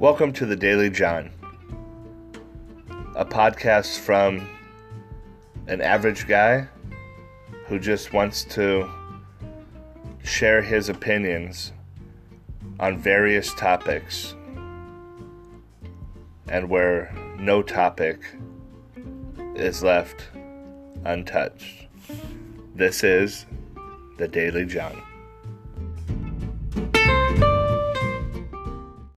Welcome to the Daily John, a podcast from an average guy who just wants to share his opinions on various topics and where no topic is left untouched. This is the Daily John.